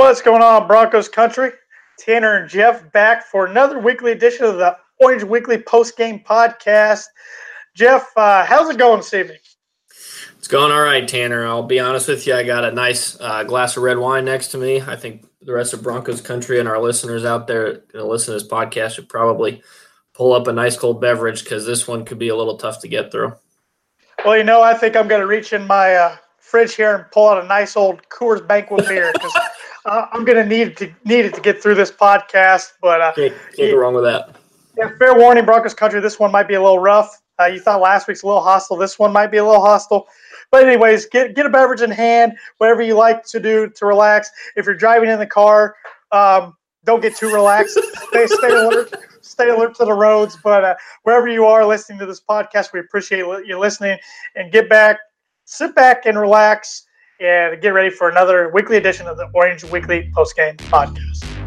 What's going on, Broncos country? Tanner and Jeff back for another weekly edition of the Orange Weekly Post Game Podcast. Jeff, uh, how's it going this evening? It's going all right, Tanner. I'll be honest with you. I got a nice uh, glass of red wine next to me. I think the rest of Broncos country and our listeners out there going to listen to this podcast should probably pull up a nice cold beverage because this one could be a little tough to get through. Well, you know, I think I'm going to reach in my uh, fridge here and pull out a nice old Coors Banquet beer because uh, I'm going to need to need it to get through this podcast. But uh, can't, can't go wrong with that. Yeah, fair warning, Broncos country. This one might be a little rough. Uh, you thought last week's a little hostile. This one might be a little hostile. But anyways, get get a beverage in hand, whatever you like to do to relax. If you're driving in the car, um, don't get too relaxed. stay, stay alert. Stay alert to the roads. But uh, wherever you are listening to this podcast, we appreciate you listening. And get back, sit back and relax, and get ready for another weekly edition of the Orange Weekly Post Game Podcast.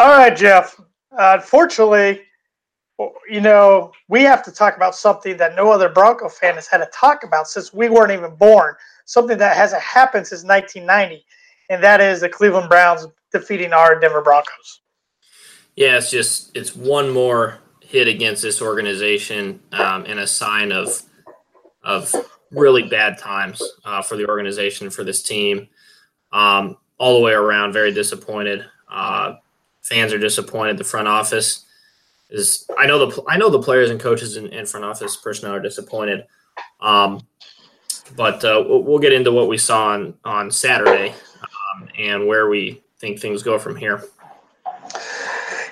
All right, Jeff. Uh, unfortunately, you know, we have to talk about something that no other Bronco fan has had to talk about since we weren't even born. Something that hasn't happened since 1990, and that is the Cleveland Browns defeating our Denver Broncos. Yeah, it's just it's one more hit against this organization um, and a sign of of really bad times uh, for the organization for this team. Um, all the way around, very disappointed. Uh, fans are disappointed. The front office is I know the I know the players and coaches and, and front office personnel are disappointed. Um, but uh, we'll get into what we saw on on Saturday um, and where we think things go from here.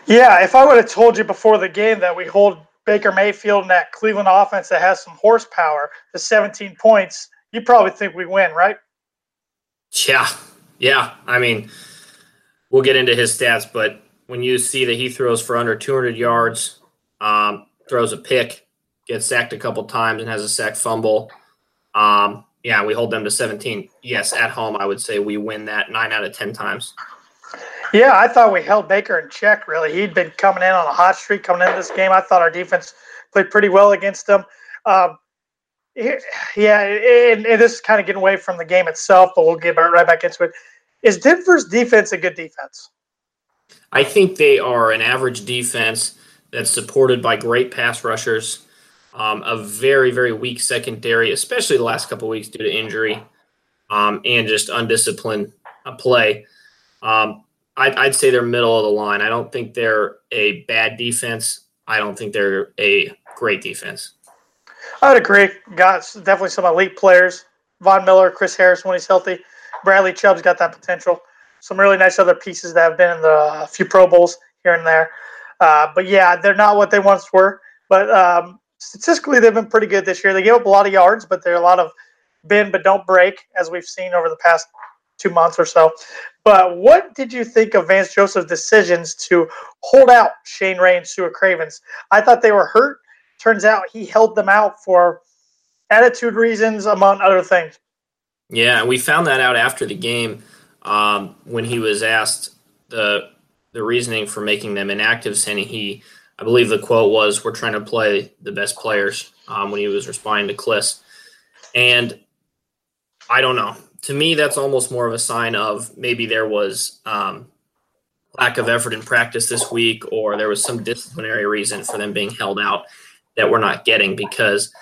Yeah, if I would have told you before the game that we hold Baker Mayfield and that Cleveland offense that has some horsepower to 17 points, you probably think we win, right? Yeah, yeah. I mean, we'll get into his stats, but when you see that he throws for under 200 yards, um, throws a pick, gets sacked a couple times, and has a sack fumble. Um, yeah, we hold them to 17. Yes, at home, I would say we win that nine out of 10 times. Yeah, I thought we held Baker in check, really. He'd been coming in on a hot streak coming into this game. I thought our defense played pretty well against him. Um, yeah, and, and this is kind of getting away from the game itself, but we'll get right back into it. Is Denver's defense a good defense? I think they are an average defense that's supported by great pass rushers, um, a very, very weak secondary, especially the last couple weeks due to injury um, and just undisciplined uh, play. Um, I'd, I'd, say they're middle of the line. I don't think they're a bad defense. I don't think they're a great defense. I would agree. Got definitely some elite players. Von Miller, Chris Harris when he's healthy. Bradley Chubb's got that potential some really nice other pieces that have been in the few Pro Bowls here and there. Uh, but yeah, they're not what they once were. But um, statistically, they've been pretty good this year. They gave up a lot of yards, but they're a lot of bend but don't break, as we've seen over the past two months or so. But what did you think of Vance Joseph's decisions to hold out Shane Ray and Sua Cravens? I thought they were hurt. Turns out he held them out for attitude reasons, among other things. Yeah, we found that out after the game um, when he was asked the the reasoning for making them inactive, saying he, I believe the quote was, "We're trying to play the best players." Um, when he was responding to Klis, and I don't know. To me, that's almost more of a sign of maybe there was um, lack of effort in practice this week, or there was some disciplinary reason for them being held out that we're not getting because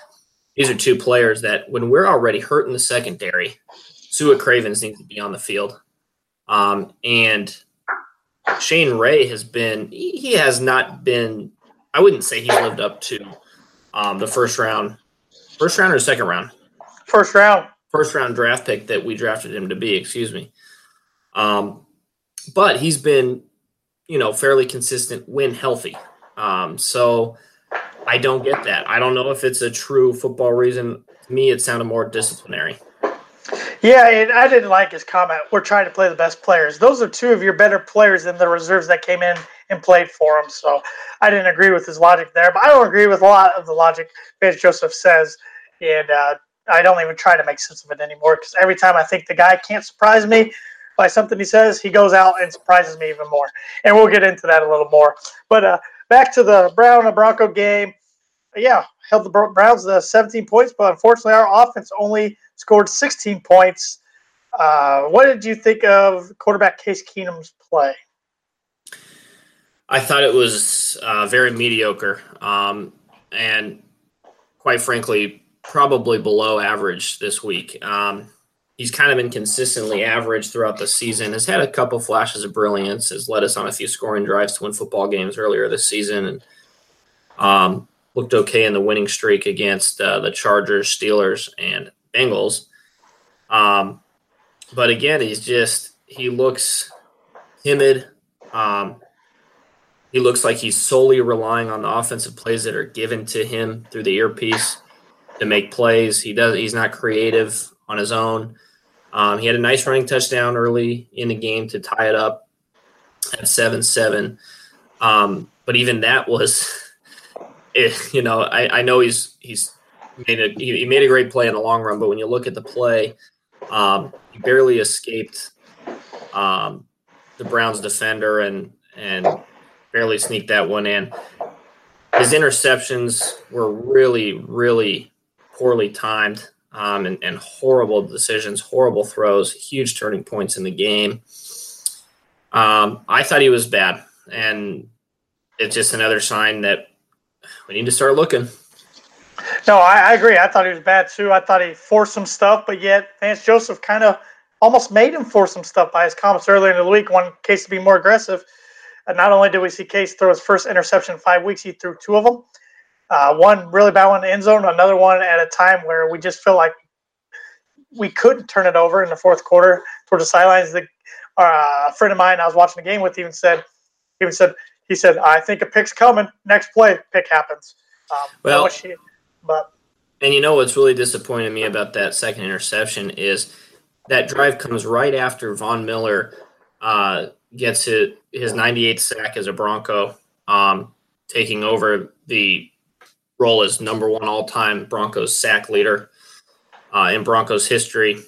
these are two players that when we're already hurt in the secondary, Sua Cravens needs to be on the field. Um, and Shane Ray has been, he has not been, I wouldn't say he's lived up to um, the first round, first round or second round? First round. First round draft pick that we drafted him to be, excuse me. Um, but he's been, you know, fairly consistent when healthy. Um, so I don't get that. I don't know if it's a true football reason. To me, it sounded more disciplinary. Yeah, and I didn't like his comment. We're trying to play the best players. Those are two of your better players than the reserves that came in and played for him. So I didn't agree with his logic there, but I don't agree with a lot of the logic Vance Joseph says, and uh, I don't even try to make sense of it anymore because every time I think the guy can't surprise me by something he says, he goes out and surprises me even more. And we'll get into that a little more. But uh, back to the Brown and Bronco game. Yeah, held the Browns to 17 points, but unfortunately, our offense only scored 16 points. Uh, what did you think of quarterback Case Keenum's play? I thought it was uh, very mediocre, um, and quite frankly, probably below average this week. Um, he's kind of been consistently average throughout the season. Has had a couple flashes of brilliance. Has led us on a few scoring drives to win football games earlier this season, and um, looked okay in the winning streak against uh, the Chargers, Steelers, and Bengals. Um, but again, he's just he looks timid. Um, he looks like he's solely relying on the offensive plays that are given to him through the earpiece to make plays. He does. He's not creative on his own. Um, he had a nice running touchdown early in the game to tie it up at seven seven. Um, but even that was, it, you know, I, I know he's he's made a he, he made a great play in the long run, but when you look at the play, um, he barely escaped um, the Browns defender and and barely sneaked that one in. His interceptions were really, really poorly timed um, and, and, horrible decisions, horrible throws, huge turning points in the game. Um, I thought he was bad, and it's just another sign that we need to start looking. No, I, I, agree. I thought he was bad too. I thought he forced some stuff, but yet Vance Joseph kind of almost made him force some stuff by his comments earlier in the week. One case to be more aggressive. And not only did we see Case throw his first interception in five weeks, he threw two of them. Uh, one really bad one in the end zone, another one at a time where we just feel like we couldn't turn it over in the fourth quarter towards the sidelines. The, uh, a friend of mine I was watching the game with even said, even said, he said, I think a pick's coming. Next play, pick happens. Um, well, but and you know what's really disappointed me about that second interception is that drive comes right after Von Miller uh, gets his, his 98th sack as a Bronco, um, taking over the role as number one all time Broncos sack leader uh, in Broncos history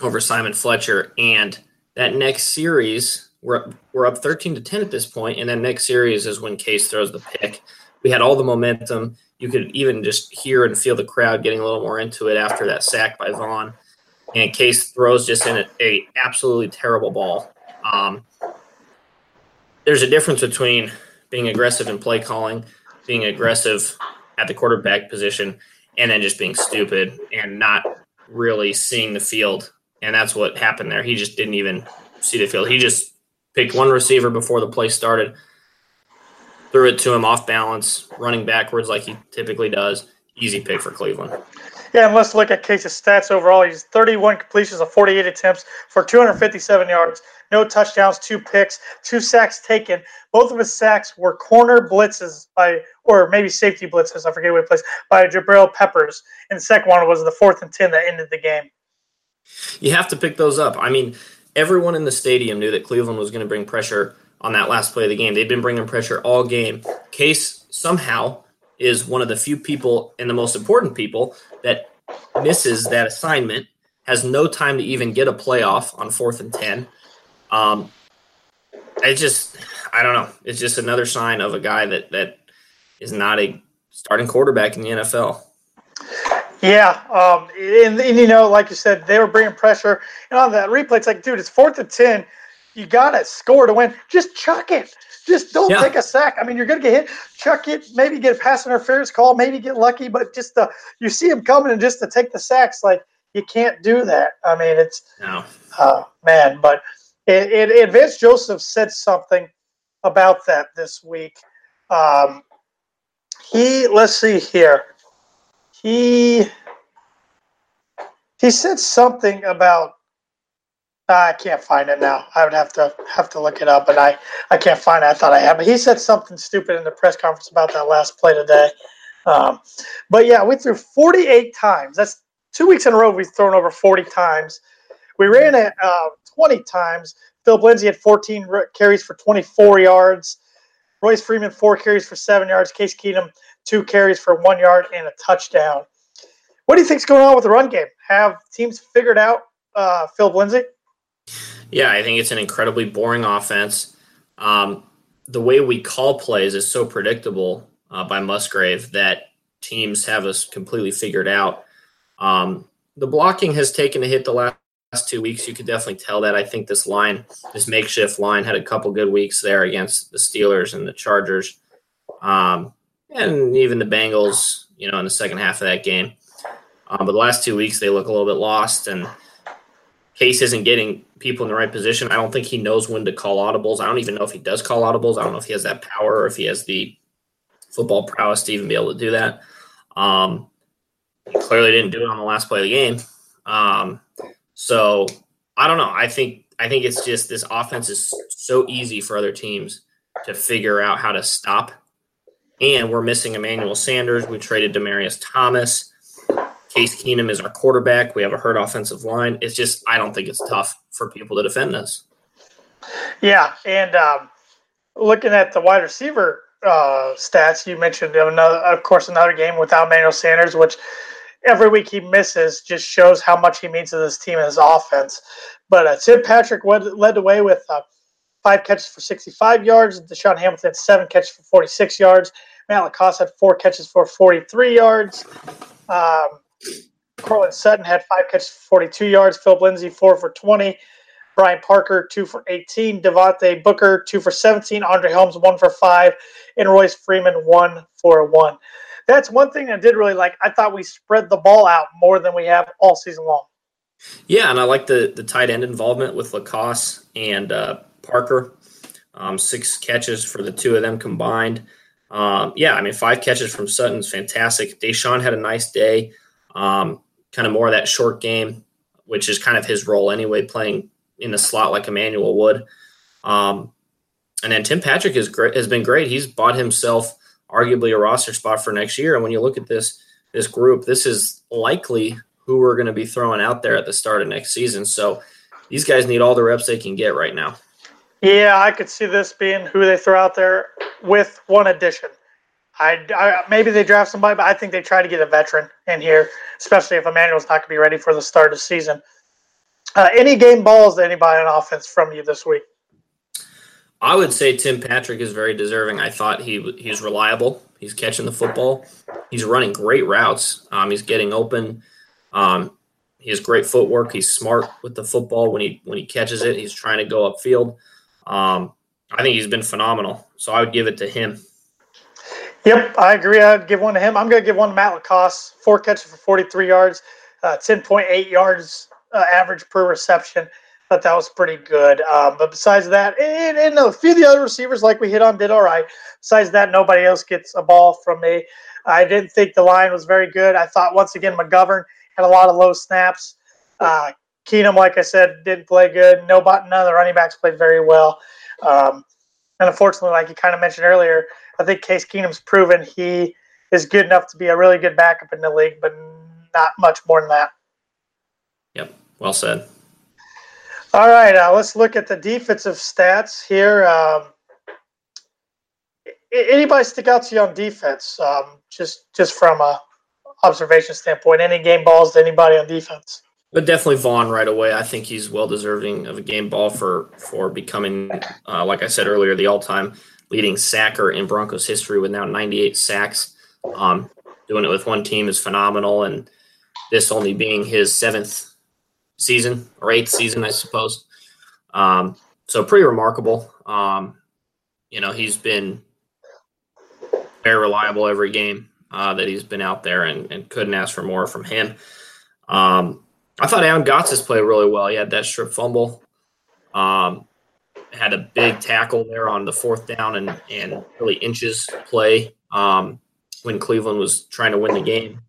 over Simon Fletcher. And that next series, we're, we're up 13 to 10 at this point, and then next series is when Case throws the pick. We had all the momentum. You could even just hear and feel the crowd getting a little more into it after that sack by Von. And Case throws just in a, a absolutely terrible ball. Um, there's a difference between being aggressive in play calling, being aggressive at the quarterback position, and then just being stupid and not really seeing the field. And that's what happened there. He just didn't even see the field. He just picked one receiver before the play started, threw it to him off balance, running backwards like he typically does. Easy pick for Cleveland. Yeah, and let's look at Case's stats overall. He's 31 completions of 48 attempts for 257 yards, no touchdowns, two picks, two sacks taken. Both of his sacks were corner blitzes by, or maybe safety blitzes, I forget what place, by Jabril Peppers. And the second one was the fourth and 10 that ended the game. You have to pick those up. I mean, everyone in the stadium knew that Cleveland was going to bring pressure on that last play of the game. They've been bringing pressure all game. Case somehow is one of the few people and the most important people that misses that assignment, has no time to even get a playoff on fourth and 10. Um, it's just, I don't know. It's just another sign of a guy that, that is not a starting quarterback in the NFL. Yeah, um, and, and, you know, like you said, they were bringing pressure. And on that replay, it's like, dude, it's fourth and ten. You got to score to win. Just chuck it. Just don't yeah. take a sack. I mean, you're going to get hit. Chuck it. Maybe get a pass interference call. Maybe get lucky. But just to, you see him coming and just to take the sacks, like you can't do that. I mean, it's no. Uh, man. But it, it, it, Vince Joseph said something about that this week. Um, he let's see here. He he said something about I can't find it now. I would have to have to look it up, but I, I can't find it. I thought I had, but he said something stupid in the press conference about that last play today. Um, but yeah, we threw 48 times. That's two weeks in a row we've thrown over 40 times. We ran it uh, 20 times. Phil Lindsay had 14 carries for 24 yards. Royce Freeman, four carries for seven yards. Case Keenum, two carries for one yard and a touchdown. What do you think's going on with the run game? Have teams figured out uh, Phil Lindsay? Yeah, I think it's an incredibly boring offense. Um, the way we call plays is so predictable uh, by Musgrave that teams have us completely figured out. Um, the blocking has taken a hit the last two weeks. You could definitely tell that. I think this line, this makeshift line, had a couple good weeks there against the Steelers and the Chargers, um, and even the Bengals. You know, in the second half of that game. Um, but the last two weeks, they look a little bit lost, and Case isn't getting people in the right position. I don't think he knows when to call audibles. I don't even know if he does call audibles. I don't know if he has that power or if he has the football prowess to even be able to do that. Um, he clearly didn't do it on the last play of the game. Um, so I don't know. I think I think it's just this offense is so easy for other teams to figure out how to stop. And we're missing Emmanuel Sanders. We traded Demaryius Thomas. Case Keenum is our quarterback. We have a hurt offensive line. It's just I don't think it's tough for people to defend this. Yeah, and um, looking at the wide receiver uh, stats, you mentioned another, of course, another game without Emmanuel Sanders, which every week he misses just shows how much he means to this team and his offense. But uh, Tim Patrick led, the way with uh, five catches for 65 yards. DaeSean Hamilton seven catches for 46 yards. LaCosse had four catches for 43 yards. Um, Sutton had five catches for 42 yards. Phil Lindsay, four for 20. Brian Parker, two for 18. Devontae Booker, two for 17. Andre Helms, one for five. And Royce Freeman, one for one. That's one thing I did really like. I thought we spread the ball out more than we have all season long. Yeah, and I like the the tight end involvement with LaCosse and uh, Parker. Um, six catches for the two of them combined. Um, yeah, I mean, five catches from Sutton's fantastic. DaeSean had a nice day. Um, kind of more of that short game, which is kind of his role anyway, playing in the slot like Emmanuel would. Um, and then Tim Patrick is great, has been great. He's bought himself arguably a roster spot for next year. And when you look at this this group, this is likely who we're going to be throwing out there at the start of next season. So these guys need all the reps they can get right now. Yeah, I could see this being who they throw out there with one addition. I, I, maybe they draft somebody, but I think they try to get a veteran in here, especially if Emmanuel's not going to be ready for the start of season. Uh, any game balls to anybody on offense from you this week? I would say Tim Patrick is very deserving. I thought he he's reliable. He's catching the football. He's running great routes. Um, he's getting open. Um, he has great footwork. He's smart with the football when he when he catches it. He's trying to go upfield. Um, I think he's been phenomenal. So I would give it to him. Yep, I agree. I'd give one to him. I'm going to give one to Matt LaCosse. Four catches for 43 yards, uh, 10.8 yards uh, average per reception. Thought that was pretty good. Um, but besides that, and, and, a few of the other receivers, like we hit on, did all right. Besides that, nobody else gets a ball from me. I didn't think the line was very good. I thought once again McGovern had a lot of low snaps. Uh, Keenum, like I said, didn't play good. No, none of the running backs played very well. Um, and unfortunately, like you kind of mentioned earlier, I think Case Keenum's proven he is good enough to be a really good backup in the league, but not much more than that. Yep, well said. All right, uh, let's look at the defensive stats here. Um, anybody stick out to you on defense? Um, just just from a observation standpoint, any game balls to anybody on defense? But definitely Von right away. I think he's well deserving of a game ball for for becoming, uh, like I said earlier, the all time leading sacker in Broncos history with now 98 sacks. Um, doing it with one team is phenomenal, and this only being his seventh season or eighth season, I suppose. Um, so pretty remarkable. Um, you know, he's been very reliable every game uh, that he's been out there, and, and, couldn't ask for more from him. Um, I thought Adam Gotsis played really well. He had that strip fumble. Um, had a big tackle there on the fourth down and, and really inches play um, when Cleveland was trying to win the game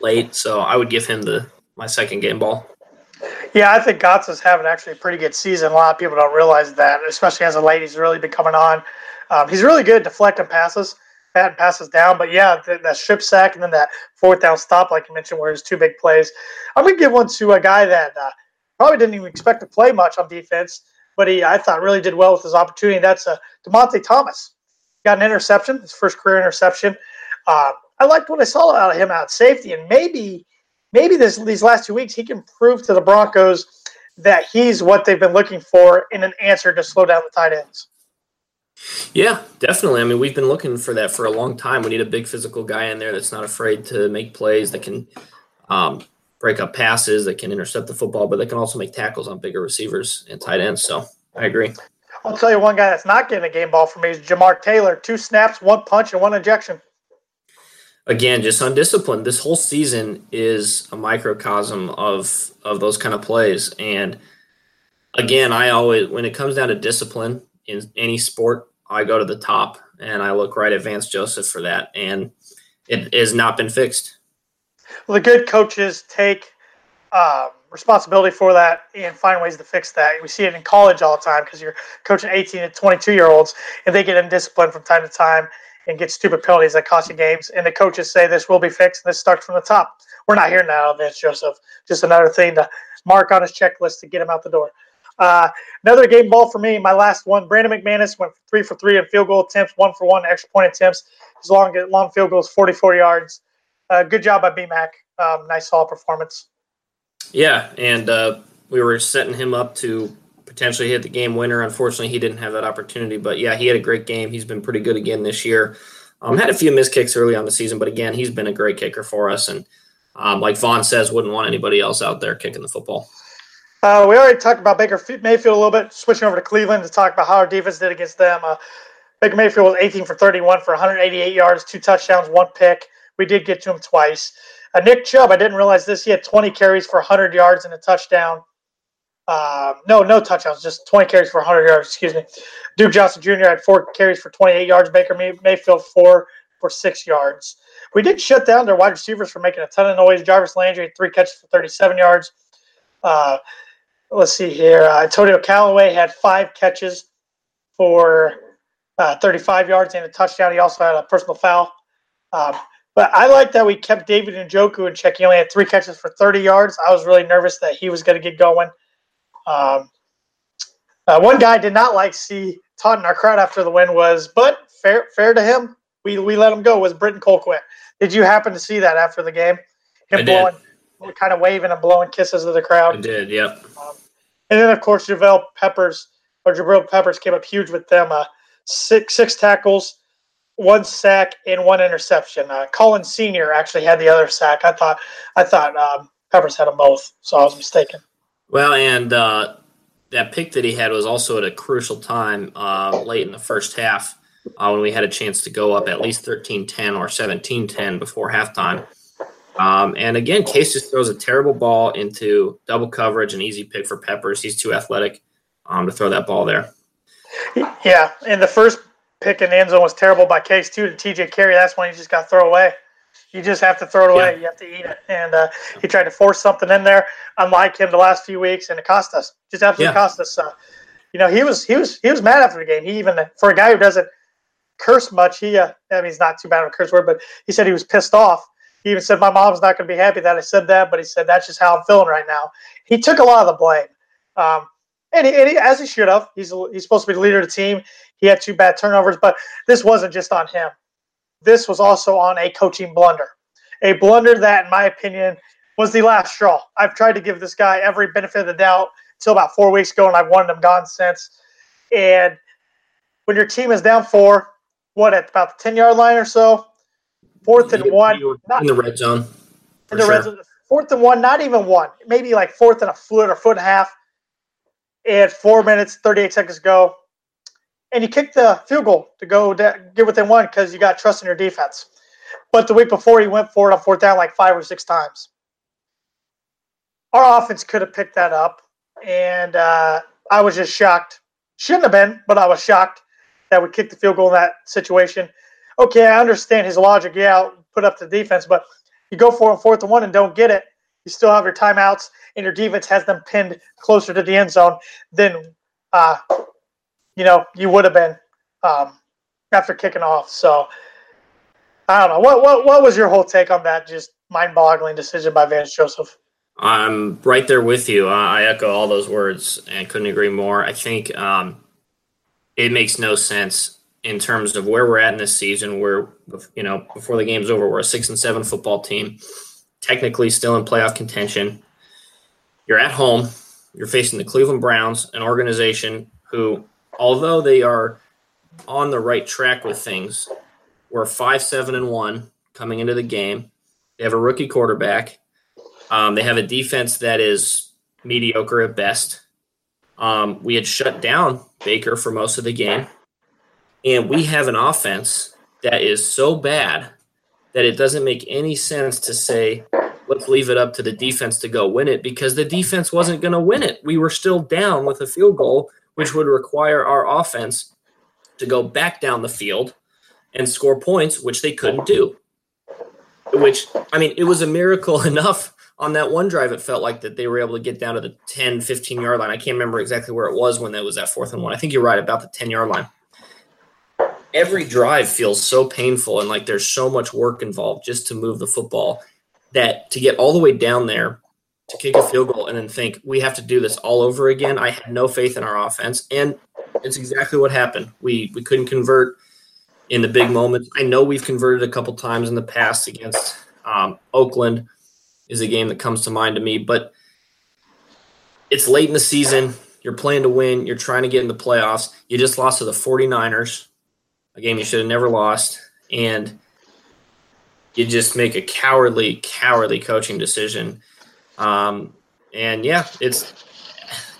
late. So I would give him the my second game ball. Yeah, I think Gotts is having actually a pretty good season. A lot of people don't realize that, especially as a late. He's really been coming on. Um, he's really good deflecting passes, batting passes down. But yeah, that strip sack and then that fourth down stop, like you mentioned, where his two big plays. I'm to give one to a guy that uh, probably didn't even expect to play much on defense but he I thought really did well with his opportunity. That's uh, Dymonte Thomas got an interception, his first career interception. Uh, I liked what I saw out of him out safety, and maybe maybe this these last two weeks he can prove to the Broncos that he's what they've been looking for in an answer to slow down the tight ends. Yeah, definitely. I mean, we've been looking for that for a long time. We need a big physical guy in there that's not afraid to make plays, that can um, break up passes, that can intercept the football, but that can also make tackles on bigger receivers and tight ends. So I agree. I'll tell you one guy that's not getting a game ball for me is Jamar Taylor. Two snaps, one punch, and one injection. Again, just undisciplined. This whole season is a microcosm of of those kind of plays. And again, I always when it comes down to discipline in any sport, I go to the top and I look right at Vance Joseph for that. And it has not been fixed. Well, the good coaches take um, responsibility for that and find ways to fix that. We see it in college all the time because you're coaching 18 to 22 year olds and they get indisciplined from time to time and get stupid penalties that cost you games. And the coaches say this will be fixed and this starts from the top. We're not here now, Vance Joseph. Just another thing to mark on his checklist to get him out the door. Uh, another game ball for me. My last one. Brandon McManus went three for three in field goal attempts, one for one extra point attempts. His long long field goals, 44 yards. Uh, good job by BMAC. Um, nice solid performance. Yeah, and uh, we were setting him up to potentially hit the game winner. Unfortunately, he didn't have that opportunity. But yeah, he had a great game. He's been pretty good again this year. Um, had a few missed kicks early on the season, but again, he's been a great kicker for us. And um, like Von says, wouldn't want anybody else out there kicking the football. Uh, we already talked about Baker Mayfield a little bit. Switching over to Cleveland to talk about how our defense did against them. Uh, Baker Mayfield was 18 for 31 for 188 yards, two touchdowns, one pick. We did get to him twice. Uh, Nick Chubb, I didn't realize this. He had 20 carries for 100 yards and a touchdown. Uh, no, no touchdowns, just 20 carries for 100 yards. Excuse me. Duke Johnson Jr. had four carries for 28 yards. Baker Mayfield four for six yards. We did shut down their wide receivers for making a ton of noise. Jarvis Landry had three catches for 37 yards. Uh, let's see here. Uh, Antonio Callaway had five catches for uh, 35 yards and a touchdown. He also had a personal foul. Um, but I like that we kept David Njoku in check. He only had three catches for 30 yards. I was really nervous that he was going to get going. Um, uh, one guy did not like see Todd in our crowd after the win was, but fair fair to him, we, we let him go, was Britton Colquitt. Did you happen to see that after the game? Him I blowing, did. kind of waving and blowing kisses to the crowd. I did, yep. Um, and then, of course, Javel Peppers, or Jabril Peppers came up huge with them. Uh, six, six tackles, one sack and one interception. Uh, Senior actually had the other sack. I thought I thought um, Peppers had them both, so I was mistaken. Well, and uh, that pick that he had was also at a crucial time uh, late in the first half uh, when we had a chance to go up at least 13-10 or 17-10 before halftime. Um, and again, Case just throws a terrible ball into double coverage, an easy pick for Peppers. He's too athletic um, to throw that ball there. Yeah, and the first pick in the end zone was terrible by Case too to TJ Carrie. That's when you just got to throw away. You just have to throw it away. Yeah. You have to eat it. And uh, he tried to force something in there, unlike him the last few weeks, and it cost us. Just absolutely yeah. cost us. Uh, you know, he was he was he was mad after the game. He even for a guy who doesn't curse much, he uh, I mean he's not too bad of a curse word, but he said he was pissed off. He even said my mom's not going to be happy that I said that, but he said that's just how I'm feeling right now. He took a lot of the blame. Um, and, he, and he, as he should have. He's he's supposed to be the leader of the team. He had two bad turnovers, but this wasn't just on him. This was also on a coaching blunder, a blunder that, in my opinion, was the last straw. I've tried to give this guy every benefit of the doubt until about four weeks ago, and I've wanted him gone since. And when your team is down four, what at about the ten yard line or so, fourth and one, not, in the red zone. In the sure. red zone, fourth and one, not even one, maybe like fourth and a foot or foot and a half and four minutes, 38 seconds go, and you kick the field goal to go get within one because you got trust in your defense. But the week before, he went for it on fourth down like five or six times. Our offense could have picked that up, and uh, I was just shocked. Shouldn't have been, but I was shocked that we kicked the field goal in that situation. Okay, I understand his logic. Yeah, put up the defense, but you go for it fourth and one and don't get it. You still have your timeouts and your defense has them pinned closer to the end zone than uh, you know you would have been um, after kicking off. So I don't know what what what was your whole take on that just mind-boggling decision by Vance Joseph. I'm right there with you. I echo all those words and couldn't agree more. I think um, it makes no sense in terms of where we're at in this season. We're, you know, before the game's over, we're a six and seven football team, technically still in playoff contention. You're at home. You're facing the Cleveland Browns, an organization who, although they are on the right track with things, we're five, seven, and one coming into the game. They have a rookie quarterback. Um, they have a defense that is mediocre at best. Um, we had shut down Baker for most of the game. And we have an offense that is so bad that it doesn't make any sense to say, let's leave it up to the defense to go win it because the defense wasn't going to win it. We were still down with a field goal, which would require our offense to go back down the field and score points, which they couldn't do. Which, I mean, it was a miracle enough on that one drive, it felt like that they were able to get down to the 10, 15 yard line. I can't remember exactly where it was when that was that fourth and one. I think you're right about the 10 yard line every drive feels so painful and like there's so much work involved just to move the football that to get all the way down there to kick a field goal and then think we have to do this all over again. I had no faith in our offense, and it's exactly what happened. We we couldn't convert in the big moments. I know we've converted a couple times in the past against um, Oakland is a game that comes to mind to me, but it's late in the season. You're playing to win. You're trying to get in the playoffs. You just lost to the 49ers a game you should have never lost, and you just make a cowardly, cowardly coaching decision. Um, and yeah, it's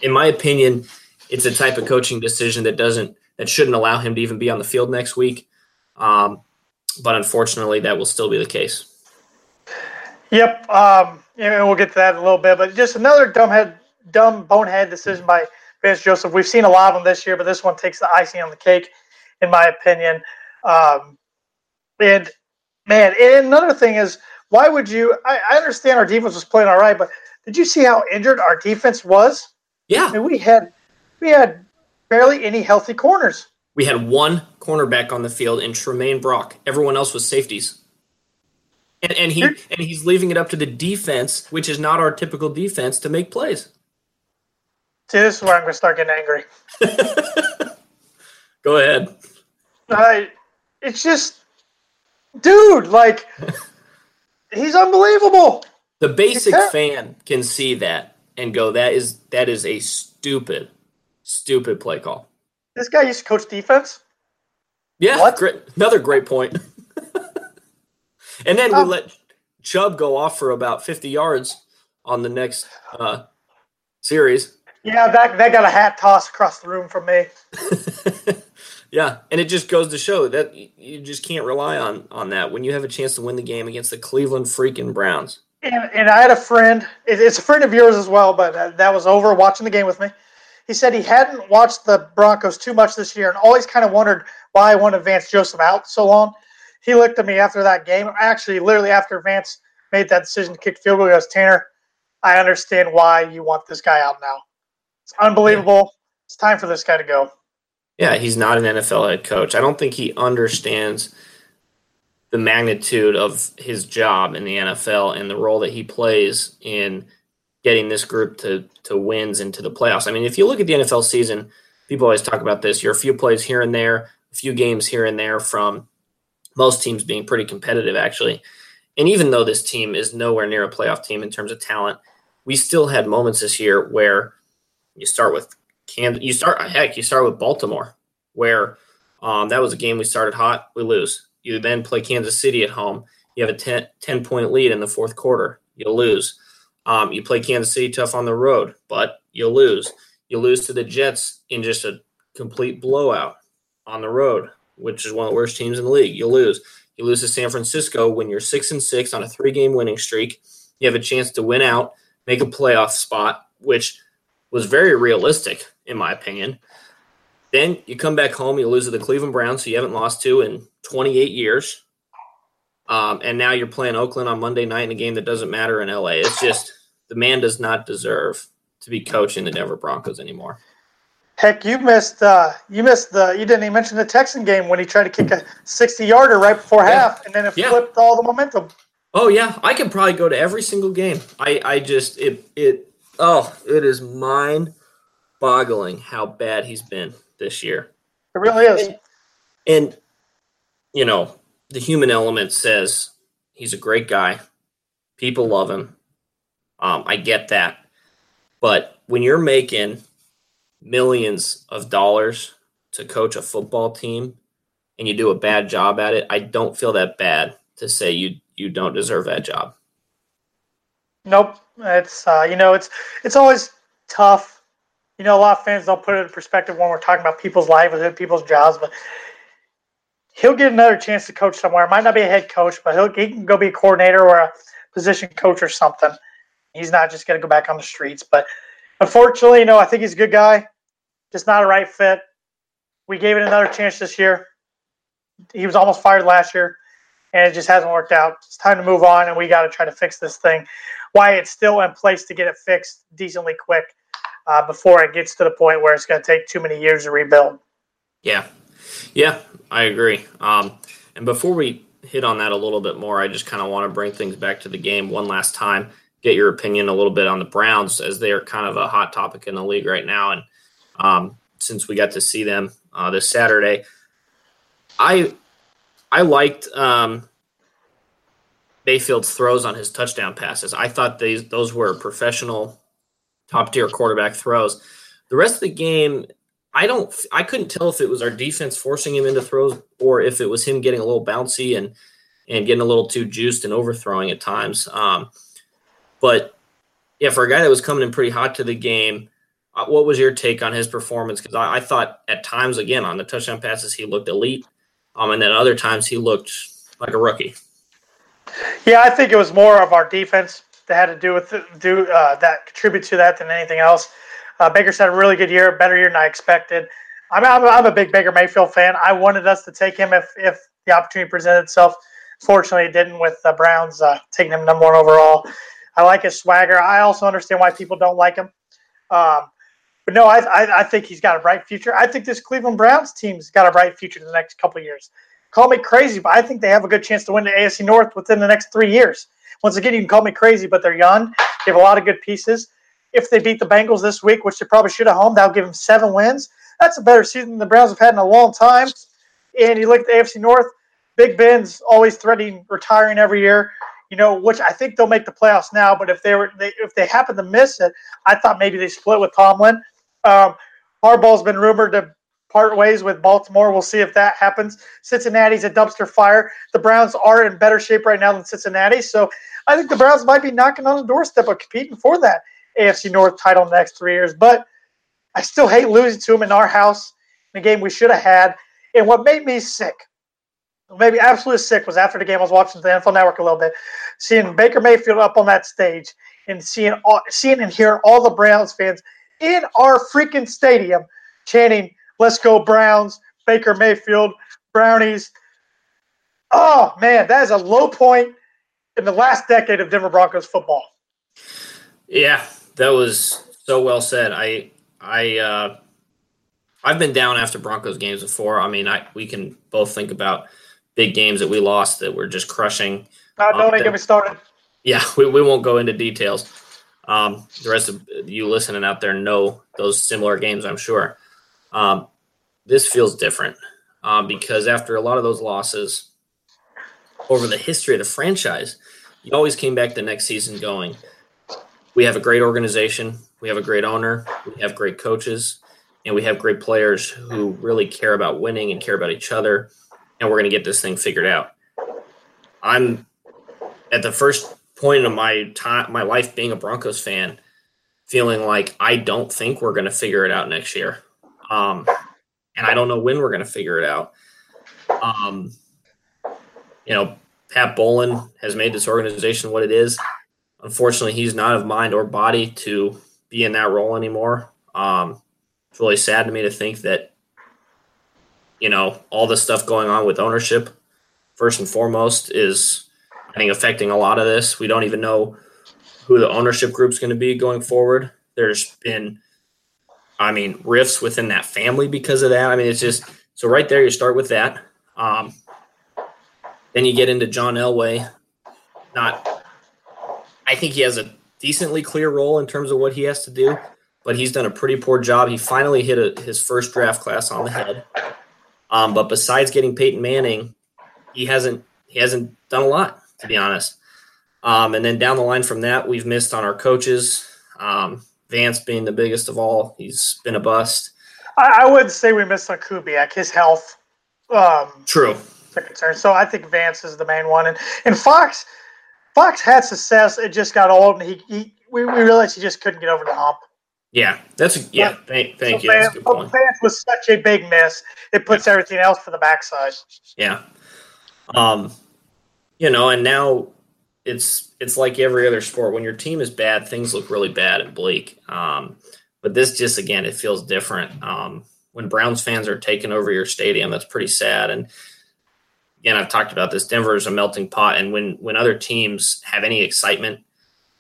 in my opinion, it's a type of coaching decision that doesn't that shouldn't allow him to even be on the field next week. Um, but unfortunately, that will still be the case. Yep, um, and we'll get to that in a little bit. But just another dumbhead, dumb bonehead decision by Vance Joseph. We've seen a lot of them this year, but this one takes the icing on the cake in my opinion. Um, and man, and another thing is, why would you? I, I, understand our defense was playing all right, but did you see how injured our defense was? Yeah, I mean, we had we had barely any healthy corners. We had one cornerback on the field in Tramaine Brock. Everyone else was safeties. And, and he and he's leaving it up to the defense, which is not our typical defense, to make plays. See, this is where I'm going to start getting angry. Go ahead. I, it's just, dude, like, he's unbelievable. The basic fan can see that and go, that is that is a stupid, stupid play call. This guy used to coach defense. Yeah, what? great. Another great point. and then we um, let Chubb go off for about fifty yards on the next uh, series. Yeah, that that got a hat toss across the room from me. Yeah, and it just goes to show that you just can't rely on on that when you have a chance to win the game against the Cleveland freaking Browns. And, and I had a friend; it's a friend of yours as well, but uh, that was over watching the game with me. He said he hadn't watched the Broncos too much this year, and always kind of wondered why I wanted Vance Joseph out so long. He looked at me after that game, actually, literally after Vance made that decision to kick field goal. He goes, Tanner, I understand why you want this guy out now. It's unbelievable. Yeah. It's time for this guy to go. Yeah, he's not an NFL head coach. I don't think he understands the magnitude of his job in the NFL and the role that he plays in getting this group to to wins into the playoffs. I mean, if you look at the NFL season, people always talk about this. You're a few plays here and there, a few games here and there from most teams being pretty competitive, actually. And even though this team is nowhere near a playoff team in terms of talent, we still had moments this year where you start with Kansas. You start heck, you start with Baltimore, where um, that was a game we started hot, we lose. You then play Kansas City at home. You have a 10, 10 point lead in the fourth quarter. You lose. Um, you play Kansas City tough on the road, but you lose. You lose to the Jets in just a complete blowout on the road, which is one of the worst teams in the league. You lose. You lose to San Francisco when you're six and six on a three game winning streak. You have a chance to win out, make a playoff spot, which was very realistic in my opinion. Then you come back home, you lose to the Cleveland Browns, so you haven't lost to in 28 years. Um, and now you're playing Oakland on Monday night in a game that doesn't matter in LA. It's just the man does not deserve to be coaching the Denver Broncos anymore. Heck, you missed uh, you missed the you didn't even mention the Texan game when he tried to kick a 60 yarder right before yeah. half, and then it yeah. flipped all the momentum. Oh yeah, I can probably go to every single game. I I just it it oh it is mind boggling how bad he's been this year. It really is. And, and you know the human element says he's a great guy. People love him. Um, I get that, but when you're making millions of dollars to coach a football team and you do a bad job at it, I don't feel that bad to say you you don't deserve that job. Nope. It's uh, you know it's it's always tough. You know, a lot of fans don't put it in perspective when we're talking about people's livelihood, people's jobs, but he'll get another chance to coach somewhere. Might not be a head coach, but he'll he can go be a coordinator or a position coach or something. He's not just going to go back on the streets. But unfortunately, you know, I think he's a good guy, just not a right fit. We gave it another chance this year. He was almost fired last year and it just hasn't worked out. It's time to move on, and we got to try to fix this thing. Why it's still in place to get it fixed decently quick uh, before it gets to the point where it's going to take too many years to rebuild. Yeah, yeah, I agree. Um, and before we hit on that a little bit more, I just kind of want to bring things back to the game one last time. Get your opinion a little bit on the Browns as they are kind of a hot topic in the league right now, and um, since we got to see them uh, this Saturday, I I liked um, Mayfield's throws on his touchdown passes. I thought these those were professional, top tier quarterback throws. The rest of the game, I don't, I couldn't tell if it was our defense forcing him into throws or if it was him getting a little bouncy and and getting a little too juiced and overthrowing at times. Um, but yeah, for a guy that was coming in pretty hot to the game, uh, what was your take on his performance? Because I, I, thought at times, again, on the touchdown passes, he looked elite. Um, and then other times he looked like a rookie. Yeah, I think it was more of our defense that had to do with do uh, that contribute to that than anything else. Uh, Baker's had a really good year, better year than I expected. I'm, I'm, I'm, a big Baker Mayfield fan. I wanted us to take him if if the opportunity presented itself. Fortunately, it didn't with the Browns uh, taking him number one overall. I like his swagger. I also understand why people don't like him. Um, but no, I, I, I, think he's got a bright future. I think this Cleveland Browns team's got a bright future in the next couple years. Call me crazy, but I think they have a good chance to win the AFC North within the next three years. Once again, you can call me crazy, but they're young. They have a lot of good pieces. If they beat the Bengals this week, which they probably should have home, that'll give them seven wins. That's a better season than the Browns have had in a long time. And you look at the AFC North, Big Ben's always threatening retiring every year you know, which I think they'll make the playoffs now. But if they were, they, if they happen to miss it, I thought maybe they split with Tomlin. Um, Harbaugh's been rumored to part ways with Baltimore. We'll see if that happens. Cincinnati's a dumpster fire. The Browns are in better shape right now than Cincinnati. So I think the Browns might be knocking on the doorstep of competing for that AFC North title in the next three years. But I still hate losing to them in our house in a game we should have had. And what made me sick, maybe absolutely sick, was after the game I was watching the NFL Network a little bit, seeing Baker Mayfield up on that stage and seeing all, seeing and hearing all the Browns fans – in our freaking stadium chanting, Let's go, Browns, Baker Mayfield, Brownies. Oh, man, that is a low point in the last decade of Denver Broncos football. Yeah, that was so well said. I, I, uh, I've been down after Broncos games before. I mean, I we can both think about big games that we lost that were just crushing. Uh, don't um, get me started. Yeah, we, we won't go into details. Um, the rest of you listening out there know those similar games, I'm sure. Um, this feels different um, because after a lot of those losses over the history of the franchise, you always came back the next season going, we have a great organization, we have a great owner, we have great coaches, and we have great players who really care about winning and care about each other, and we're going to get this thing figured out. I'm at the first point of my time, my life being a Broncos fan, feeling like I don't think we're going to figure it out next year. Um, and I don't know when we're going to figure it out. Um, you know, Pat Bowlen has made this organization what it is. Unfortunately, he's not of mind or body to be in that role anymore. Um, it's really sad to me to think that, you know, all the stuff going on with ownership, first and foremost, is I think affecting a lot of this. We don't even know who the ownership group is going to be going forward. There's been, I mean, rifts within that family because of that. I mean, it's just so right there. You start with that. Um, then you get into John Elway not. I think he has a decently clear role in terms of what he has to do, but he's done a pretty poor job. He finally hit a, his first draft class on the head. Um, but besides getting Peyton Manning, he hasn't he hasn't done a lot to be honest. Um, and then down the line from that, we've missed on our coaches. Um, Vance being the biggest of all, he's been a bust. I, I wouldn't say we missed on Kubiak. His health, um, true, a concern. So I think Vance is the main one, and and Fox, Fox had success. It just got old, and he, he we, we realized he just couldn't get over the hump. Yeah, that's yeah. Thank, thank so you. Vance, Vance was such a big miss. It puts yeah. everything else for the backside. Yeah. Um, you know, and now it's it's like every other sport. When your team is bad, things look really bad and bleak. Um, but this just again, it feels different. Um, when Browns fans are taking over your stadium, that's pretty sad. And again, I've talked about this. Denver is a melting pot, and when when other teams have any excitement,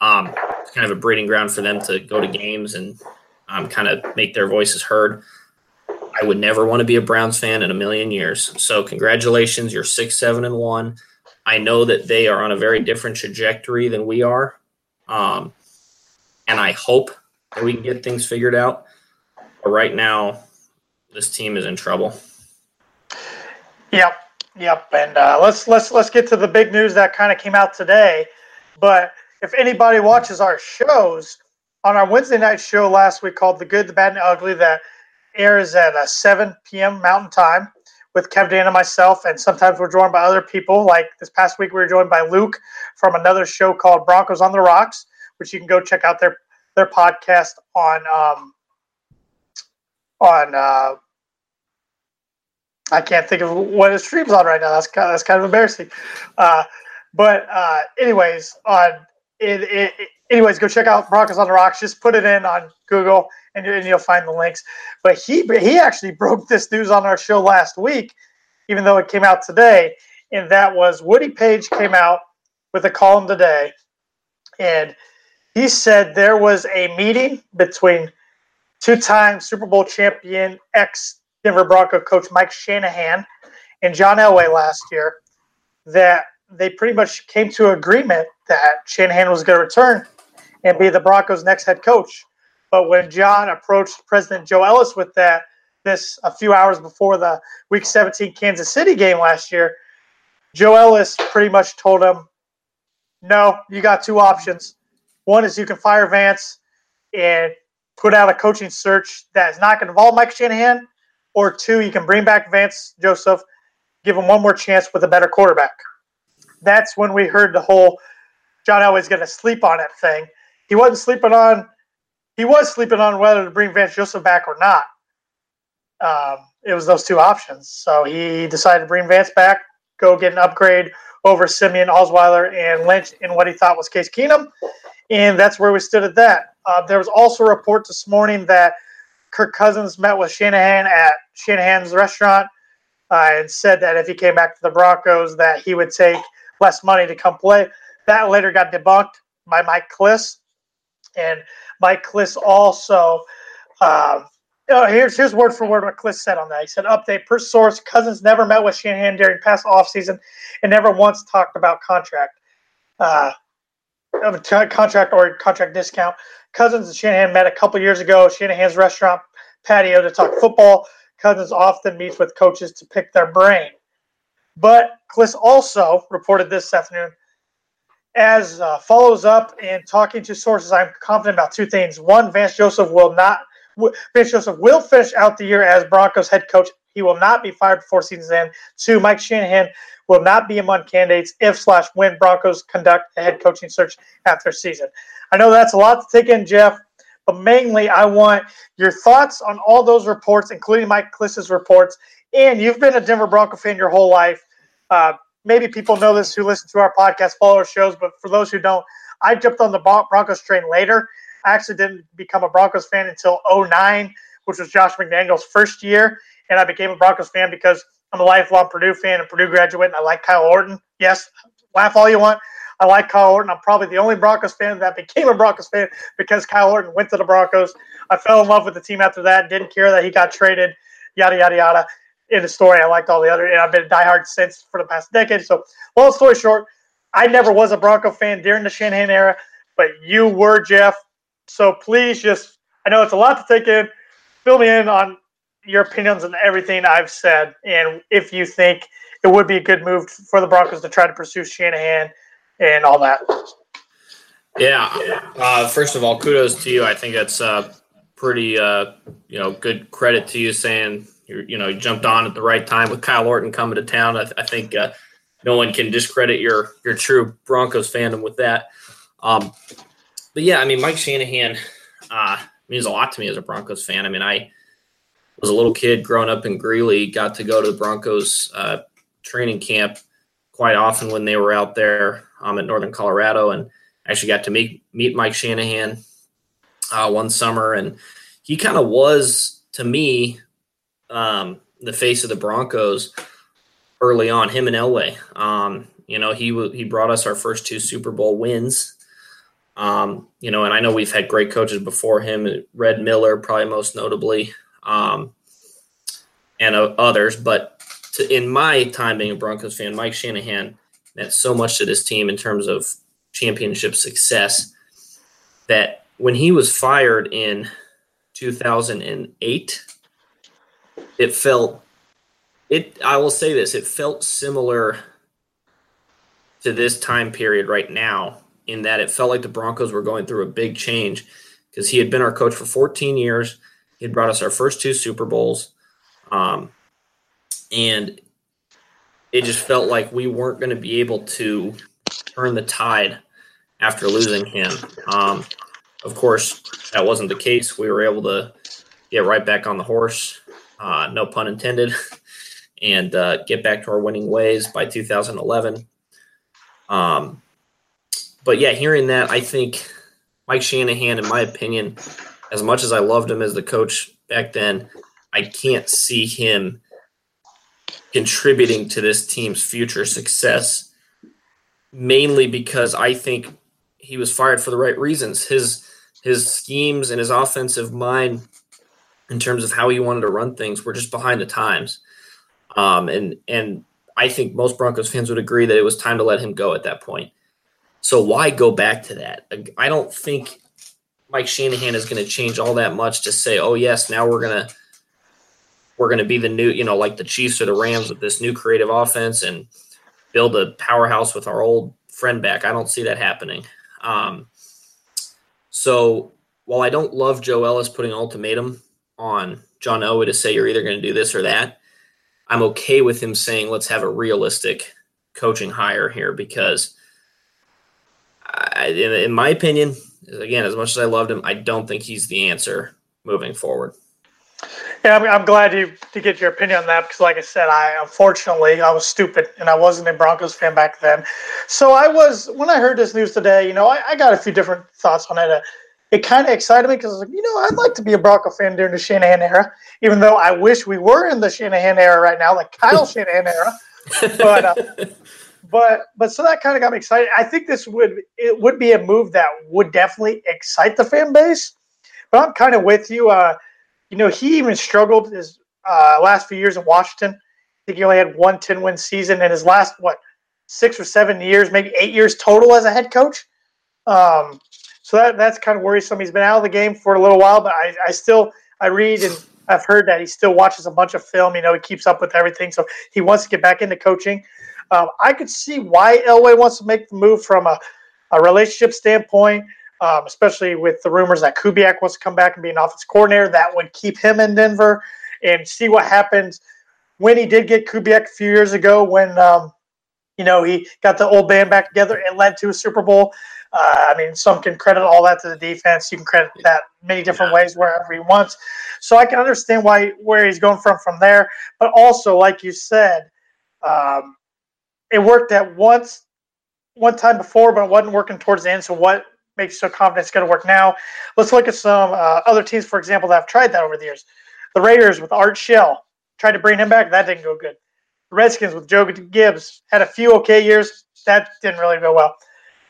um, it's kind of a breeding ground for them to go to games and um, kind of make their voices heard. I would never want to be a Browns fan in a million years. So congratulations, you're six, seven, and one. I know that they are on a very different trajectory than we are. Um, and I hope that we can get things figured out. But right now, this team is in trouble. Yep, yep. And uh, let's let's let's get to the big news that kind of came out today. But if anybody watches our shows on our Wednesday night show last week called "The Good, the Bad, and the Ugly," that airs at uh, 7 p.m. Mountain Time with Kev Dan and myself, and sometimes we're joined by other people. Like this past week, we were joined by Luke from another show called Broncos on the Rocks, which you can go check out their their podcast on um, on. Uh, I can't think of what it streams on right now. That's kind of, that's kind of embarrassing. Uh, but uh, anyways, on it, it, anyways, go check out Broncos on the Rocks. Just put it in on Google and, you'll find the links. But he he actually broke this news on our show last week, even though it came out today. And that was Woody Paige came out with a column today, and he said there was a meeting between two-time Super Bowl champion ex Denver Bronco coach Mike Shanahan and John Elway last year that they pretty much came to agreement that Shanahan was going to return and be the Broncos' next head coach. But when John approached President Joe Ellis with that, this a few hours before the Week 17 Kansas City game last year, Joe Ellis pretty much told him, "No, you got two options. One is you can fire Vance and put out a coaching search that is not going to involve Mike Shanahan, or two, you can bring back Vance Joseph, give him one more chance with a better quarterback." That's when we heard the whole John Elway's going to sleep on it thing. He wasn't sleeping on he was sleeping on whether to bring Vance Joseph back or not. Um, it was those two options. So he decided to bring Vance back, go get an upgrade over Siemian Osweiler, and Lynch in what he thought was Case Keenum. And that's where we stood at that. Uh, there was also a report this morning that Kirk Cousins met with Shanahan at Shanahan's restaurant uh, and said that if he came back to the Broncos, that he would take less money to come play. That later got debunked by Mike Klis. And Mike Klis also. Um, oh, here's here's word for word what Klis said on that. He said, "Update per source: Cousins never met with Shanahan during past offseason and never once talked about contract, uh, contract or contract discount. Cousins and Shanahan met a couple years ago. Shanahan's restaurant patio to talk football. Cousins often meets with coaches to pick their brain." But Klis also reported this afternoon as uh, follows up and talking to sources, I'm confident about two things. One, Vance Joseph will not. Vance Joseph will finish out the year as Broncos head coach. He will not be fired before season's end. Two, Mike Shanahan will not be among candidates if slash when Broncos conduct a head coaching search after season. I know that's a lot to take in, Jeff, but mainly I want your thoughts on all those reports, including Mike Klis's reports. And you've been a Denver Bronco fan your whole life. Uh, maybe people know this who listen to our podcast, follow our shows, but for those who don't, I jumped on the Broncos train later. I actually didn't become a Broncos fan until 09, which was Josh McDaniels' first year. And I became a Broncos fan because I'm a lifelong Purdue fan and Purdue graduate, and I like Kyle Orton. Yes, laugh all you want. I like Kyle Orton. I'm probably the only Broncos fan that became a Broncos fan because Kyle Orton went to the Broncos. I fell in love with the team after that. Didn't care that he got traded. Yada yada yada in the story. I liked all the other, and I've been a diehard since for the past decade. So, long story short, I never was a Bronco fan during the Shanahan era, but you were, Jeff. So please just, I know it's a lot to take in. Fill me in on your opinions on everything I've said, and if you think it would be a good move for the Broncos to try to pursue Shanahan and all that. Yeah. Uh, first of all, kudos to you. I think that's uh, pretty, uh, you know, good credit to you saying you you know you jumped on at the right time with Kyle Orton coming to town. I, th- I think uh, no one can discredit your your true Broncos fandom with that. Um, but yeah, I mean, Mike Shanahan uh, means a lot to me as a Broncos fan. I mean, I was a little kid growing up in Greeley, got to go to the Broncos uh, training camp quite often when they were out there um, at Northern Colorado, and actually got to meet meet Mike Shanahan uh, one summer, and he kind of was to me um, the face of the Broncos early on. Him and Elway, um, you know, he he brought us our first two Super Bowl wins. Um, you know, and I know we've had great coaches before him, Red Miller, probably most notably, um, and uh, others. But to, in my time being a Broncos fan, Mike Shanahan meant so much to this team in terms of championship success that when he was fired in 2008, it felt it. I will say this: it felt similar to this time period right now in that it felt like the Broncos were going through a big change because he had been our coach for 14 years. He had brought us our first two Super Bowls. Um, and it just felt like we weren't going to be able to turn the tide after losing him. Um, of course, that wasn't the case. We were able to get right back on the horse, uh, no pun intended, and uh, get back to our winning ways by 2011. Um, but yeah, hearing that, I think Mike Shanahan, in my opinion, as much as I loved him as the coach back then, I can't see him contributing to this team's future success. Mainly because I think he was fired for the right reasons. His his schemes and his offensive mind, in terms of how he wanted to run things, were just behind the times. Um, and and I think most Broncos fans would agree that it was time to let him go at that point. So why go back to that? I don't think Mike Shanahan is going to change all that much to say, "Oh yes, now we're gonna we're gonna be the new, you know, like the Chiefs or the Rams with this new creative offense and build a powerhouse with our old friend back." I don't see that happening. Um, so while I don't love Joe Ellis putting an ultimatum on John Elway to say you're either going to do this or that, I'm okay with him saying let's have a realistic coaching hire here because I, in, in my opinion, again, as much as I loved him, I don't think he's the answer moving forward. Yeah, I'm, I'm glad to, to get your opinion on that because, like I said, I unfortunately I was stupid and I wasn't a Broncos fan back then. So I was when I heard this news today. You know, I, I got a few different thoughts on it. Uh, It kind of excited me because, I was like, you know, I'd like to be a Bronco fan during the Shanahan era, even though I wish we were in the Shanahan era right now, like Kyle Shanahan era. But uh, but but so that kind of got me excited. I think this would it would be a move that would definitely excite the fan base. But I'm kind of with you. Uh, you know, he even struggled his uh, last few years in Washington. I think he only had one 10 win season in his last what six or seven years, maybe eight years total as a head coach. Um, so that that's kind of worrisome. He's been out of the game for a little while, but I, I still I read and I've heard that he still watches a bunch of film. You know, he keeps up with everything, so he wants to get back into coaching. Um, I could see why Elway wants to make the move from a, a relationship standpoint, um, especially with the rumors that Kubiak wants to come back and be an offense coordinator. That would keep him in Denver and see what happens when he did get Kubiak a few years ago when, um, you know, he got the old band back together. and led to a Super Bowl. Uh, I mean, some can credit all that to the defense. You can credit that many different ways wherever he wants. So I can understand why where he's going from from there. But also, like you said, um, it worked at once one time before, but it wasn't working towards the end. So what makes you so confident it's going to work now? Let's look at some uh, other teams, for example, that have tried that over the years. The Raiders with Art Shell tried to bring him back. That didn't go good. The Redskins with Joe Gibbs had a few okay years. That didn't really go well.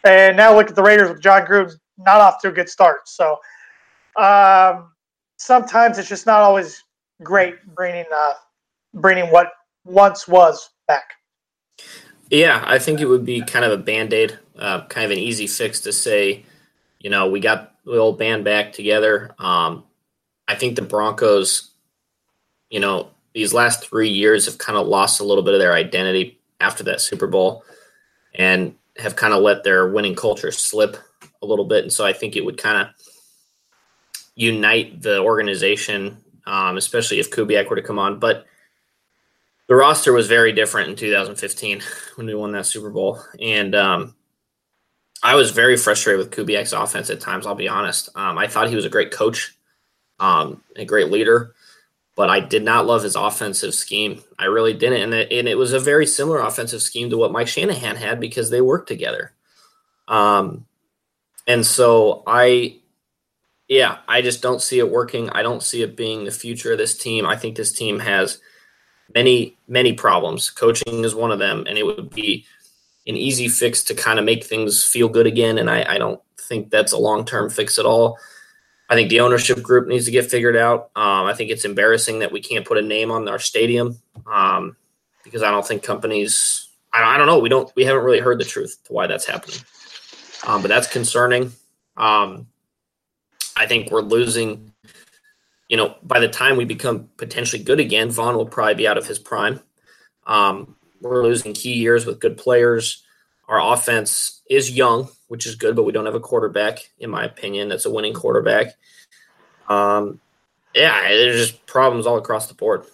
And now look at the Raiders with Jon Gruden, not off to a good start. So um, sometimes it's just not always great bringing uh, bringing what once was back. Yeah, I think it would be kind of a band aid, uh, kind of an easy fix to say, you know, we got the old band back together. Um, I think the Broncos, you know, these last three years have kind of lost a little bit of their identity after that Super Bowl and have kind of let their winning culture slip a little bit. And so I think it would kind of unite the organization, um, especially if Kubiak were to come on. But the roster was very different in 2015 when we won that Super Bowl. And um, I was very frustrated with Kubiak's offense at times, I'll be honest. Um, I thought he was a great coach, um, a great leader but I did not love his offensive scheme. I really didn't, and it, and it was a very similar offensive scheme to what Mike Shanahan had because they worked together. Um, and so I, yeah, I just don't see it working. I don't see it being the future of this team. I think this team has many many problems. Coaching is one of them, and it would be an easy fix to kind of make things feel good again. And I, I don't think that's a long term fix at all. I think the ownership group needs to get figured out. Um, I think it's embarrassing that we can't put a name on our stadium um, because I don't think companies. I, I, don't know. We don't. We haven't really heard the truth to why that's happening. Um, but that's concerning. Um, I think we're losing. You know, by the time we become potentially good again, Von will probably be out of his prime. Um, we're losing key years with good players. Our offense is young which is good, but we don't have a quarterback, in my opinion, that's a winning quarterback. Um, yeah, there's just problems all across the board.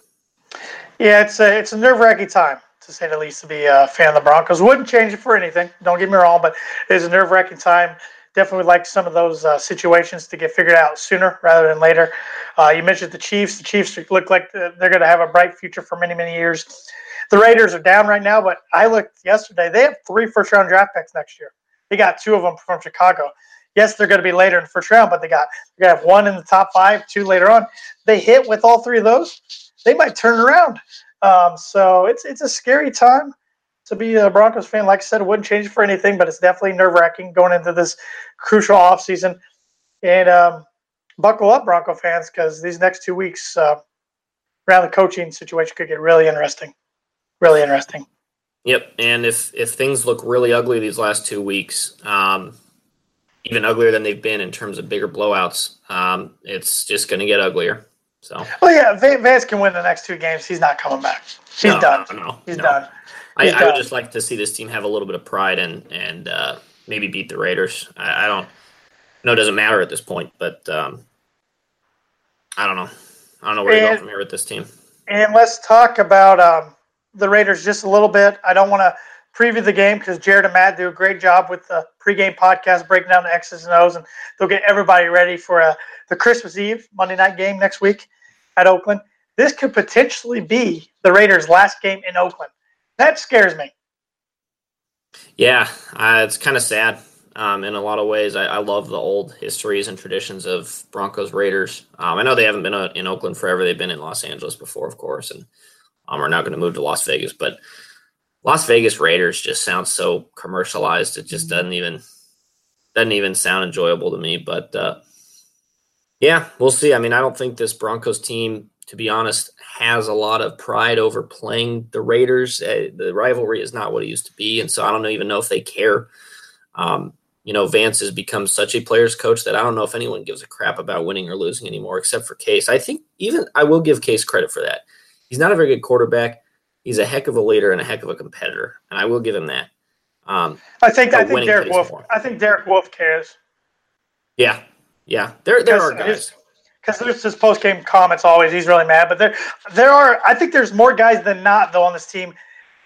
Yeah, it's a it's a nerve wracking time to say the least to be a fan of the Broncos. Wouldn't change it for anything. Don't get me wrong, but it's a nerve wracking time. Definitely would like some of those uh, situations to get figured out sooner rather than later. Uh, you mentioned the Chiefs. The Chiefs look like they're going to have a bright future for many many years. The Raiders are down right now, but I looked yesterday. They have three first round draft picks next year. They got two of them from Chicago. Yes, they're going to be later in the first round, but they got they got one in the top five, two later on. They hit with all three of those, they might turn around. Um, so it's it's a scary time to be a Broncos fan. Like I said, it wouldn't change for anything, but it's definitely nerve wracking going into this crucial offseason. And um, buckle up, Bronco fans, because these next two weeks uh, around the coaching situation could get really interesting. Really interesting. Yep, and if if things look really ugly these last two weeks, um, even uglier than they've been in terms of bigger blowouts, um, it's just going to get uglier. So. Well, yeah, Vance can win the next two games. He's not coming back. He's no, done. No, no, He's no. done. He's I, done. I, would just like to see this team have a little bit of pride and and uh, maybe beat the Raiders. I, I don't. No, it doesn't matter at this point, but um, I don't know. I don't know where and, to go from here with this team. And let's talk about um, the Raiders just a little bit. I don't want to preview the game because Jared and Matt do a great job with the pregame podcast breaking down the X's and O's, and they'll get everybody ready for uh, the Christmas Eve Monday night game next week at Oakland. This could potentially be the Raiders' last game in Oakland. That scares me. Yeah, uh, it's kind of sad. Um, in a lot of ways, I, I, love the old histories and traditions of Broncos Raiders. Um, I know they haven't been uh, in Oakland forever; they've been in Los Angeles before, of course, and um, are now going to move to Las Vegas. But Las Vegas Raiders just sounds so commercialized. It just doesn't even doesn't even sound enjoyable to me. But uh, yeah, we'll see. I mean, I don't think this Broncos team, to be honest, has a lot of pride over playing the Raiders. Uh, the rivalry is not what it used to be, and so I don't even know if they care. Um, you know, Vance has become such a player's coach that I don't know if anyone gives a crap about winning or losing anymore, except for Case. I think even I will give Case credit for that. He's not a very good quarterback. He's a heck of a leader and a heck of a competitor, and I will give him that. Um, I think I think Derek Wolfe. More. I think Derek Wolfe cares. Yeah, yeah. There there are guys. Because there's his post game comments always. He's really mad, but there there are. I think there's more guys than not though on this team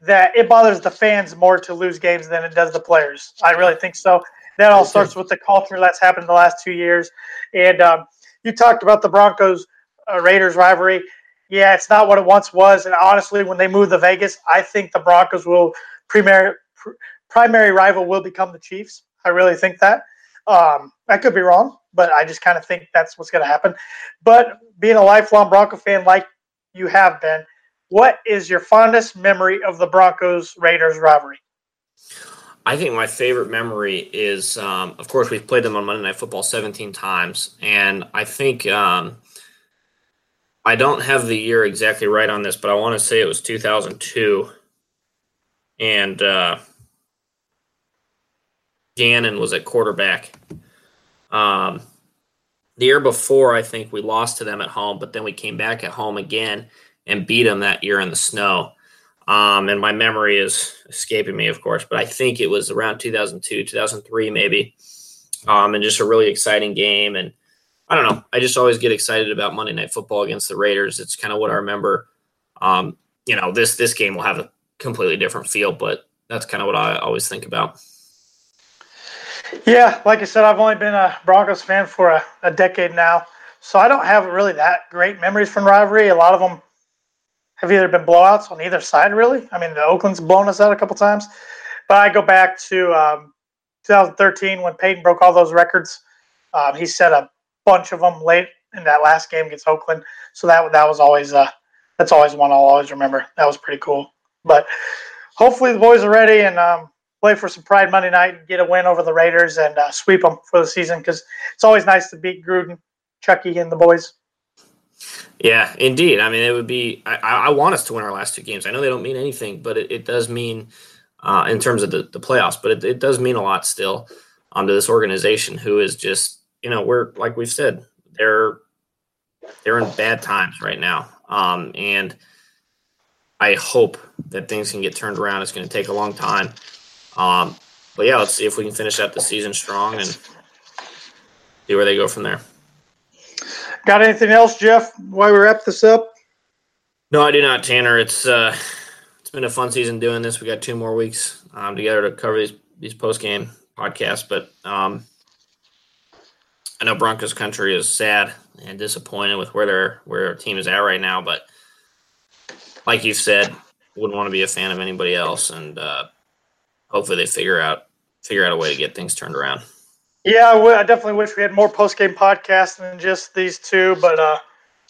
that it bothers the fans more to lose games than it does the players. I really think so. That all starts with the culture that's happened in the last two years. And um, you talked about the Broncos uh, Raiders rivalry yeah, it's not what it once was. And honestly, when they move to Vegas, I think the Broncos will primary pr- primary rival will become the Chiefs. I really think that. Um, I could be wrong, but I just kind of think that's what's going to happen. But being a lifelong Bronco fan like you have been, what is your fondest memory of the Broncos Raiders rivalry? I think my favorite memory is, um, of course, we've played them on Monday Night Football 17 times, and I think um, I don't have the year exactly right on this, but I want to say it was 2002. and uh, Gannon was at quarterback. Um, the year before, I think we lost to them at home, but then we came back at home again and beat them that year in the snow. Um, and my memory is escaping me, of course, but I think it was around 2002, 2003, maybe. Um, and just a really exciting game. And I don't know, I just always get excited about Monday Night Football against the Raiders. It's kind of what I remember. Um, you know, this this game will have a completely different feel, but that's kind of what I always think about. Yeah, like I said, I've only been a Broncos fan for a, a decade now, so I don't have really that great memories from rivalry. A lot of them have either been blowouts on either side, really. I mean, the Oakland's blown us out a couple times, but I go back to um, 2013 when Peyton broke all those records. Um, he set a bunch of them late in that last game against Oakland, so that that was always uh, that's always one I'll always remember. That was pretty cool. But hopefully the boys are ready and um, play for some pride Monday night and get a win over the Raiders and uh, sweep them for the season because it's always nice to beat Gruden, Chucky, and the boys. Yeah, indeed. I mean, it would be. I, I want us to win our last two games. I know they don't mean anything, but it, it does mean uh, in terms of the, the playoffs. But it, it does mean a lot still um, to this organization, who is just you know we're like we've said they're they're in bad times right now, um, and I hope that things can get turned around. It's going to take a long time. Um, but yeah, let's see if we can finish out the season strong and see where they go from there. Got anything else, Jeff? While we wrap this up? No, I do not, Tanner. It's uh, it's been a fun season doing this. We got two more weeks um, together to cover these these post game podcasts, but um, I know Broncos country is sad and disappointed with where their where team is at right now. But like you said, wouldn't want to be a fan of anybody else, and uh, hopefully they figure out figure out a way to get things turned around. Yeah, I, w- I definitely wish we had more post game podcasts than just these two, but uh,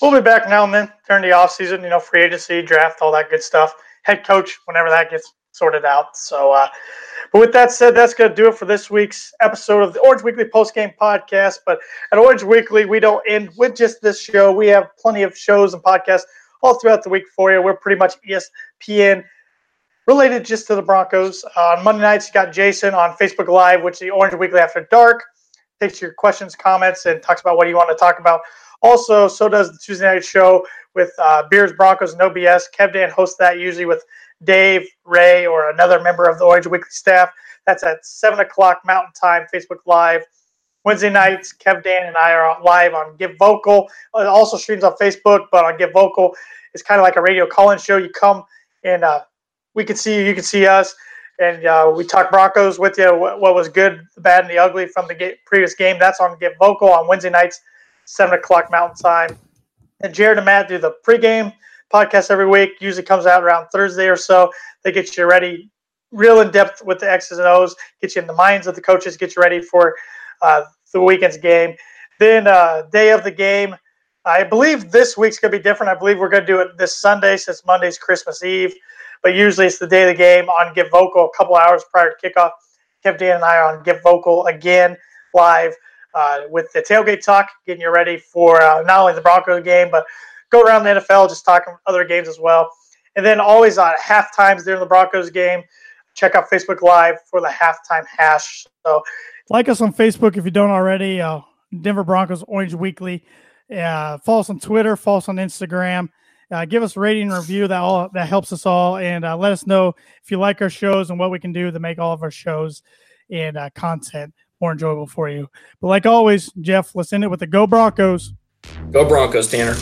we'll be back now and then during the off season. You know, free agency, draft, all that good stuff. Head coach, whenever that gets sorted out. So, uh, but with that said, that's going to do it for this week's episode of the Orange Weekly post game podcast. But at Orange Weekly, we don't end with just this show. We have plenty of shows and podcasts all throughout the week for you. We're pretty much ESPN related just to the Broncos. Uh, on Monday nights, you got Jason on Facebook Live, which is the Orange Weekly After Dark. Takes your questions, comments, and talks about what you want to talk about. Also, so does the Tuesday night show with uh, Beers, Broncos, No BS. Kev Dan hosts that usually with Dave, Ray, or another member of the Orange Weekly staff. That's at 7 o'clock Mountain Time, Facebook Live. Wednesday nights, Kev Dan and I are live on Give Vocal. It also streams on Facebook, but on Give Vocal, it's kind of like a radio call-in show. You come and uh, we can see you, you can see us, and uh, we talk Broncos with you. What, was good, the bad, and the ugly from the previous game. That's on Get Vocal on Wednesday nights, seven o'clock Mountain Time. And Jared and Matt do the pregame podcast every week. Usually comes out around Thursday or so. They get you ready, real in depth with the X's and O's, get you in the minds of the coaches, get you ready for uh, the weekend's game. Then uh, day of the game. I believe this week's going to be different. I believe we're going to do it this Sunday since Monday's Christmas Eve but usually it's the day of the game on Give Vocal a couple hours prior to kickoff. Kev Dan and I are on Give Vocal again live uh, with the tailgate talk, getting you ready for uh, not only the Broncos game, but go around the NFL, just talking other games as well. And then always on half times during the Broncos game, check out Facebook Live for the halftime hash. So, like us on Facebook if you don't already. Uh, Denver Broncos Orange Weekly. Uh, follow us on Twitter. Follow us on Instagram. Uh, give us a rating and review. That all that helps us all, and uh, let us know if you like our shows and what we can do to make all of our shows and uh, content more enjoyable for you. But like always, Jeff, let's end it with the Go Broncos. Go Broncos, Tanner.